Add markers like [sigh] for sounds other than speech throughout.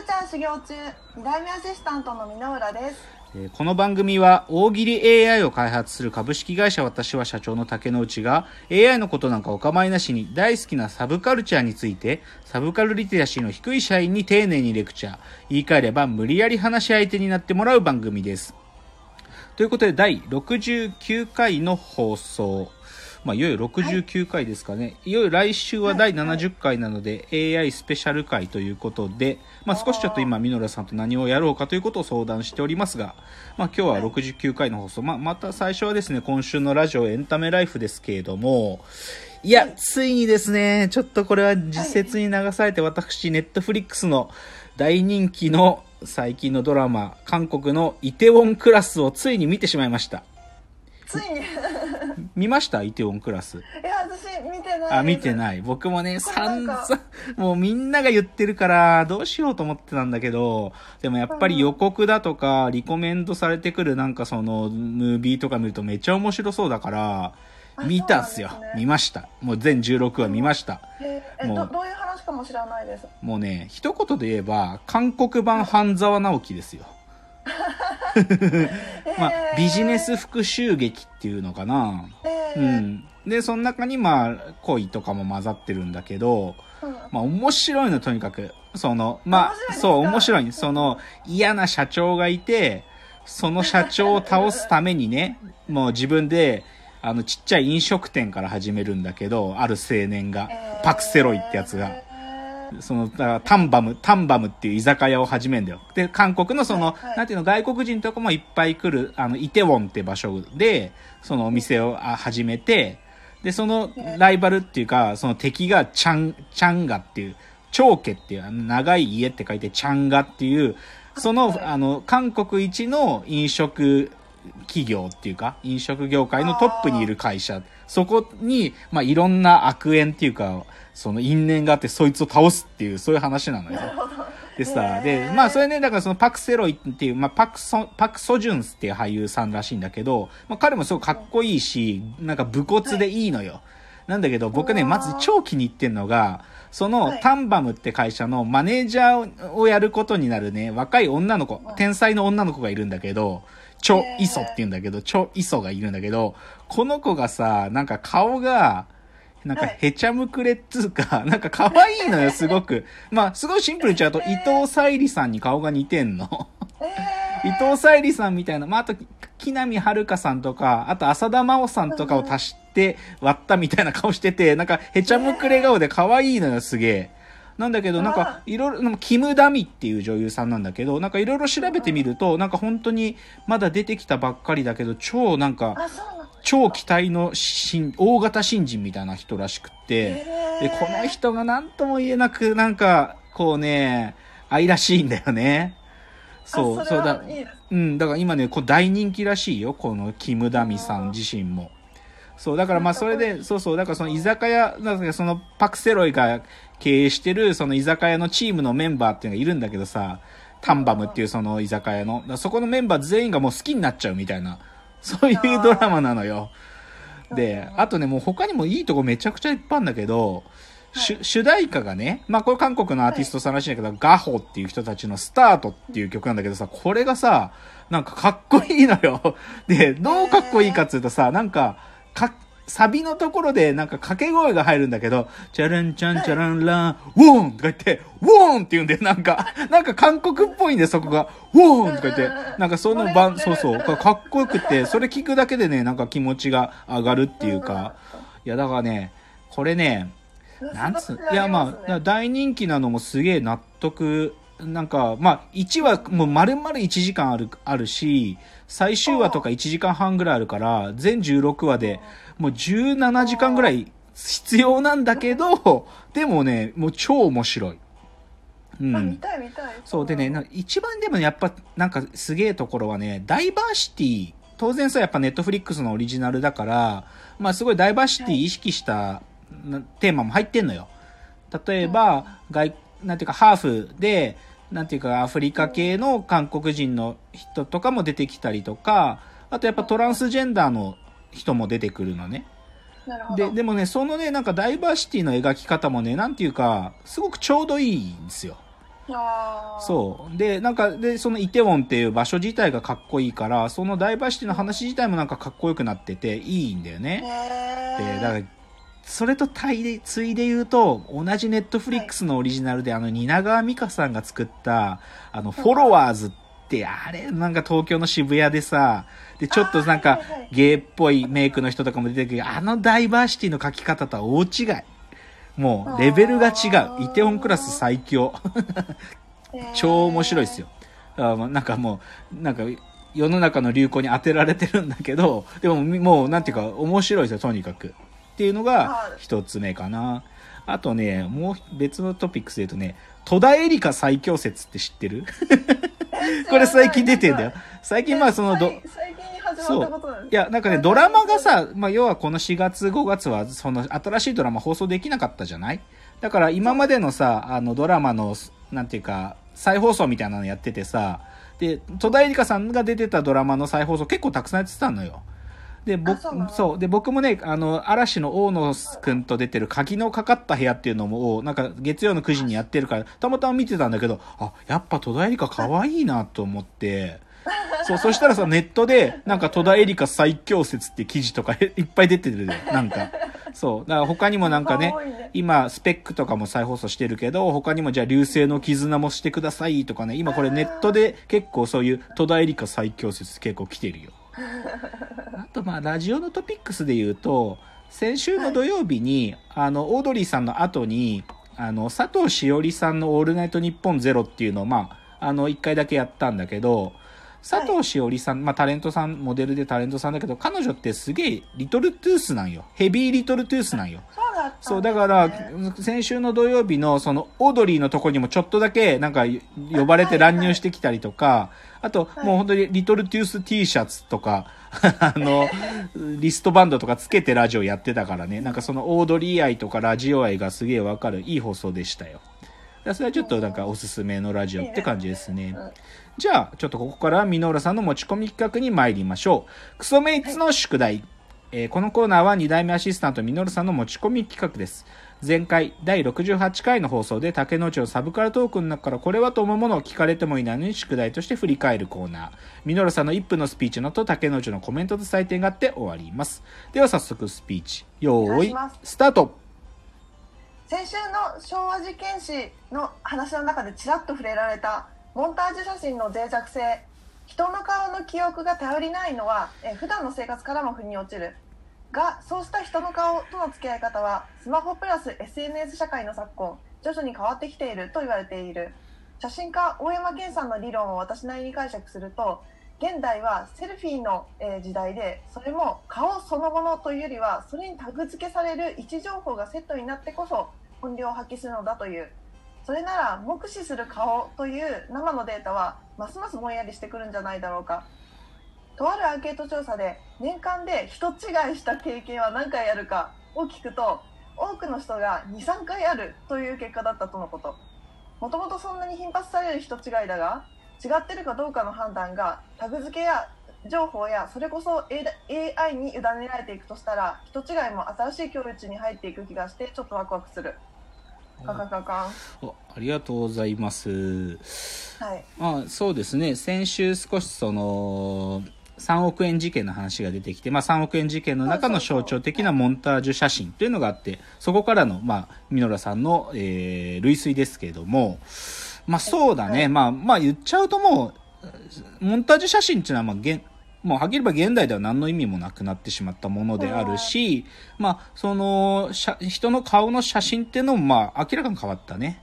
ルチャー修行中2代目アシスタントの箕浦です。この番組は大喜利 AI を開発する株式会社私は社長の竹之内が AI のことなんかお構いなしに大好きなサブカルチャーについてサブカルリテラシーの低い社員に丁寧にレクチャー。言い換えれば無理やり話し相手になってもらう番組です。ということで第69回の放送。まあ、いよいよ69回ですかね。いよいよ来週は第70回なので、AI スペシャル回ということで、まあ、少しちょっと今、ミノラさんと何をやろうかということを相談しておりますが、まあ、今日は69回の放送。まあ、また最初はですね、今週のラジオエンタメライフですけれども、いや、ついにですね、ちょっとこれは実説に流されて、私、ネットフリックスの大人気の最近のドラマ、韓国のイテウォンクラスをついに見てしまいました。ついにい見ました？イテウォンクラス。や私見てないあ、見ていない。僕もね、散々、もうみんなが言ってるから、どうしようと思ってたんだけど、でもやっぱり予告だとか、リコメンドされてくるなんかその、ムービーとか見るとめっちゃ面白そうだから、あ見たんすよ。ね見ました。もう全16話見ました。ええもうどどういう話かも知らないですもうね、一言で言えば、韓国版半沢直樹ですよ。[laughs] まあ、ビジネス復讐劇っていうのかな。えーうん。で、その中にまあ、恋とかも混ざってるんだけど、うんまあ面白いのとにかく。その、まあ、そう、面白い。その、嫌な社長がいて、その社長を倒すためにね、もう自分で、あの、ちっちゃい飲食店から始めるんだけど、ある青年が、えーパクセロイってやつが。えその、タンバム、タンバムっていう居酒屋を始めるんだよ。で、韓国のその、はいはいなんていうの、外国人とかもいっぱい来る、あの、イテウォンって場所で、そのお店をあ始めて、で、そのライバルっていうか、その敵がチャン、チャンガっていう、長家っていう、あの長い家って書いてチャンガっていう、その、あの、韓国一の飲食企業っていうか、飲食業界のトップにいる会社。そこに、まあ、いろんな悪縁っていうか、その因縁があって、そいつを倒すっていう、そういう話なのよ。でさ、へで、ーまあ、それね、だからそのパクセロイっていう、まあ、パクソ、パクソジュンスっていう俳優さんらしいんだけど、まあ、彼もすごくかっこいいし、なんか武骨でいいのよ。なんだけど、僕ね、まず超気に入ってんのが、そのはいタンバムって会社のマネージャーをやることになるね、若い女の子、天才の女の子がいるんだけど、チョ・イソって言うんだけど、チョ・イソがいるんだけど、この子がさ、なんか顔が、なんかはいへちゃむくれっつうか、[laughs] なんか可愛いのよ、すごく。まあ、すごいシンプルに言っちゃうと、伊藤沙莉さんに顔が似てんの。え伊藤沙莉さんみたいな、まあ、あと、木南遥さんとか、あと浅田真央さんとかを足して割ったみたいな顔してて、なんか、へちゃむくれ顔で可愛いのよ、すげえ。なんだけど、なんか、いろいろ、キム・ダミっていう女優さんなんだけど、なんかいろいろ調べてみると、なんか本当に、まだ出てきたばっかりだけど、超なんか、超期待の新、大型新人みたいな人らしくって、で、この人が何とも言えなく、なんか、こうね、愛らしいんだよね。そう、あそうだ。うん、だから今ね、こう大人気らしいよ、このキム・ダミさん自身も。そう、だからまあそれで、そうそう、だからその居酒屋、だからそのパクセロイが経営してるその居酒屋のチームのメンバーっていうのがいるんだけどさ、タンバムっていうその居酒屋の、そこのメンバー全員がもう好きになっちゃうみたいな、[laughs] そういうドラマなのよ。で、あとね、もう他にもいいとこめちゃくちゃいっぱいあるんだけど、主主題歌がね、まあこれ韓国のアーティストさんらしいんだけど、ガホっていう人たちのスタートっていう曲なんだけどさ、これがさ、なんかかっこいいのよ。で、どうかっこいいかっていうとさ、なんか、か、サビのところでなんか掛け声が入るんだけど、チャランチャンチャランラン、ウォーンとか言って、ウォーンって言うんで、なんか、なんか韓国っぽいんで、そこが、ウォーンとか言って、なんかその番、そうそう、かかっこよくて、それ聞くだけでね、なんか気持ちが上がるっていうか、いや、だからね、これね、なんつう、いやまあ、大人気なのもすげえ納得、なんか、まあ、1話、もう丸々1時間ある、あるし、最終話とか1時間半ぐらいあるから、全16話で、もう17時間ぐらい必要なんだけど、でもね、もう超面白い。うん。あ見たい見たいそうでね、な一番でもやっぱなんかすげえところはね、ダイバーシティ。当然さ、やっぱネットフリックスのオリジナルだから、まあすごいダイバーシティ意識したなテーマも入ってんのよ。例えば、外、なんていうか、ハーフで、なんていうか、アフリカ系の韓国人の人とかも出てきたりとか、あとやっぱトランスジェンダーの人も出てくるのね。で、でもね、そのね、なんかダイバーシティの描き方もね、なんていうか、すごくちょうどいいんですよ。そう。で、なんか、で、そのイテウォンっていう場所自体がかっこいいから、そのダイバーシティの話自体もなんかかっこよくなってて、いいんだよね。で、だから、それと対で、ついで言うと、同じネットフリックスのオリジナルで、あの、蜷川美香さんが作った、あの、フォロワーズって、あれ、なんか東京の渋谷でさ、で、ちょっとなんかゲイっぽいメイクの人とかも出てくるあのダイバーシティの書き方とは大違い。もう、レベルが違う。イテウォンクラス最強。超面白いですよ。あなんかもう、なんか、世の中の流行に当てられてるんだけど、でももう、なんていうか、面白いですよ、とにかく。っていうのがはい、一つ目かな。あとね、もう別のトピックスで言うとね、戸田恵梨香最強説って知ってる？[laughs] これ最近出てんだよ。最近まあそのど、最最近に始まったことなんですいや、なんかね、ドラマがさ、まあ、要はこの4月、5月は、その、新しいドラマ放送できなかったじゃない？だから、今までのさ、あの、ドラマの、なんていうか、再放送みたいなのやっててさ、で、戸田恵梨香さんが出てたドラマの再放送結構たくさんやってたのよ。で、僕、そう。で、僕もね、あの、嵐の大野くんと出てる鍵のかかった部屋っていうのも、なんか月曜の9時にやってるから、たまたま見てたんだけど、あ、やっぱ戸田恵梨香可愛いなと思って、そう、そしたらさ、ネットで、なんか戸田恵梨香最強説って記事とか [laughs] いっぱい出てるよ。なんか。そう。だから他にもなんかねね、今、スペックとかも再放送してるけど、他にもじゃあ、流星の絆もしてくださいとかね、今これネットで結構そういう戸田恵梨香最強説結構来てるよ。あとまあ、ラジオのトピックスで言うと、先週の土曜日に、あの、オードリーさんの後に、あの、佐藤しおりさんのオールナイトニッポンゼロっていうのを、まあ、あの、一回だけやったんだけど、佐藤しおりさん、まあタレントさん、モデルでタレントさんだけど、彼女ってすげえリトルトゥースなんよ。ヘビーリトルトゥースなんよ。そうだったんですねそう、だから、先週の土曜日の、その、オードリーのとこにもちょっとだけ、なんか、呼ばれて乱入してきたりとか、あと、はいもう本当に、リトルトゥース T シャツとか、[laughs] あの、リストバンドとかつけてラジオやってたからね、なんかその、オードリー愛とかラジオ愛がすげえわかる、いい放送でしたよ。それはちょっとなんかおすすめのラジオって感じですね。うんじゃあ、ちょっとここからはミノーラさんの持ち込み企画に参りましょう。クソメイツの宿題。えーこのコーナーは2代目アシスタントミノルさんの持ち込み企画です。前回、第68回の放送で竹之内のサブカルトークの中からこれはと思うものを聞かれてもいないのに宿題として振り返るコーナー。ミノルさんの1分のスピーチのと竹之内のコメントと採点があって終わります。では早速スピーチ。よーいスタート先週の昭和事件史の話の中でちらっと触れられたモンタージュ写真の脆弱性人の顔の記憶が頼りないのはえー普段の生活からも腑に落ちる。がそうした人の顔との付き合い方はスマホプラス SNS 社会の昨今徐々に変わってきていると言われている。写真家大山健さんの理論を私なりに解釈すると現代はセルフィーの、時代でそれも顔そのものというよりはそれにタグ付けされる位置情報がセットになってこそ本領を発揮するのだという。それなら目視する顔という生のデータはますますぼんやりしてくるんじゃないだろうか。とあるアンケート調査で年間で人違いした経験は何回あるかを聞くと多くの人が23回あるという結果だったとのこと。もともとそんなに頻発される人違いだが違ってるかどうかの判断がタグ付けや情報やそれこそ AI に委ねられていくとしたら人違いも新しい境地に入っていく気がしてちょっとワクワクする。カンカンカンカありがとうございます。はいまあ、そうですね。先週少しその、3億円事件の話が出てきて、まあ3億円事件の中の象徴的なモンタージュ写真というのがあって、そこからの、まあ、ミノラさんの、えー、類推ですけれども、まあそうだね。まあ、まあ言っちゃうともう、モンタージュ写真っていうのは、まあ、現、もうはっきり言えば現代では何の意味もなくなってしまったものであるし、まあ、その、写人の顔の写真っていうのも、まあ、明らかに変わったね。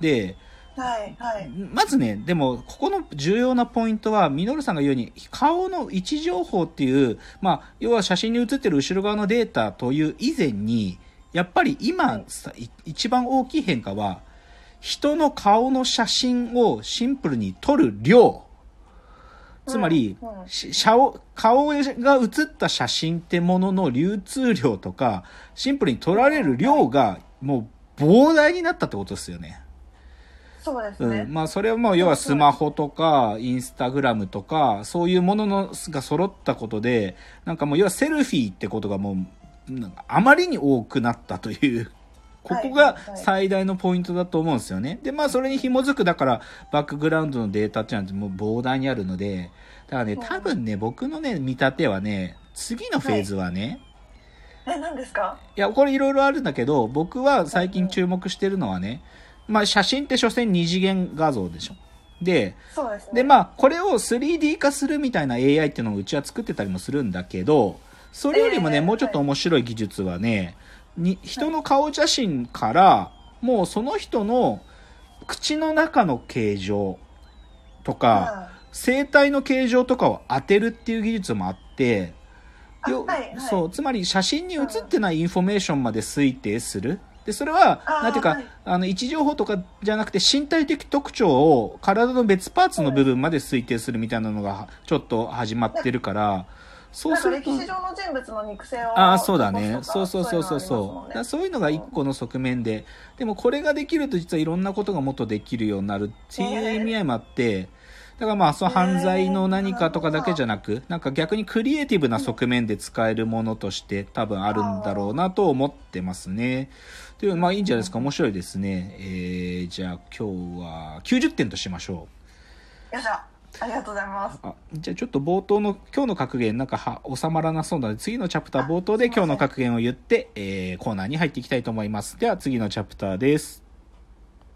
で、はいはいまずね、でも、ここの重要なポイントは、ミノルさんが言うように、顔の位置情報っていう、まあ、要は写真に写ってる後ろ側のデータという以前に、やっぱり今、一番大きい変化は、人の顔の写真をシンプルに撮る量。つまり、顔顔が写った写真ってものの流通量とか、シンプルに取られる量がもう膨大になったってことですよね。そうですね。うん。まあそれはもう要はスマホとか、インスタグラムとか、そういうもののが揃ったことで、なんかもう要はセルフィーってことがもう、あまりに多くなったという。ここが最大のポイントだと思うんですよね。で、まあそれに紐づく、だからバックグラウンドのデータっていうのはもう膨大にあるので、だからね、うん多分ね、僕のね、見立てはね、次のフェーズはね、え、何ですか？いや、これいろいろあるんだけど、僕は最近注目してるのはね、まあ写真って所詮二次元画像でしょ。で、ですね。で、まあ、これを 3D 化するみたいな AI っていうのをうちは作ってたりもするんだけど、それよりもね、えーもうちょっと面白い技術はね、に人の顔写真から、もうその人の口の中の形状とか、声帯の形状とかを当てるっていう技術もあって、よあはいはい。そう、つまり写真に写ってないインフォメーションまで推定する。で、それは、なんていうか、はい。あの、位置情報とかじゃなくて身体的特徴を体の別パーツの部分まで推定するみたいなのがちょっと始まってるから、そうすると、歴史上の人物の肉声をああ、そうだね。そうそうそうそういそう。そういうのが一個の側面で、でもこれができると実はいろんなことがもっとできるようになるっていう意味合いもあって、だからまあその犯罪の何かとかだけじゃなく、なんか逆にクリエイティブな側面で使えるものとして多分あるんだろうなと思ってますね。という、まあいいんじゃないですか？面白いですね。えー、じゃあ今日は90点としましょう。よっしゃありがとうございます。じゃあちょっと冒頭の今日の格言なんかは収まらなそうなので次のチャプター冒頭で今日の格言を言って、えーコーナーに入っていきたいと思います。では次のチャプターです。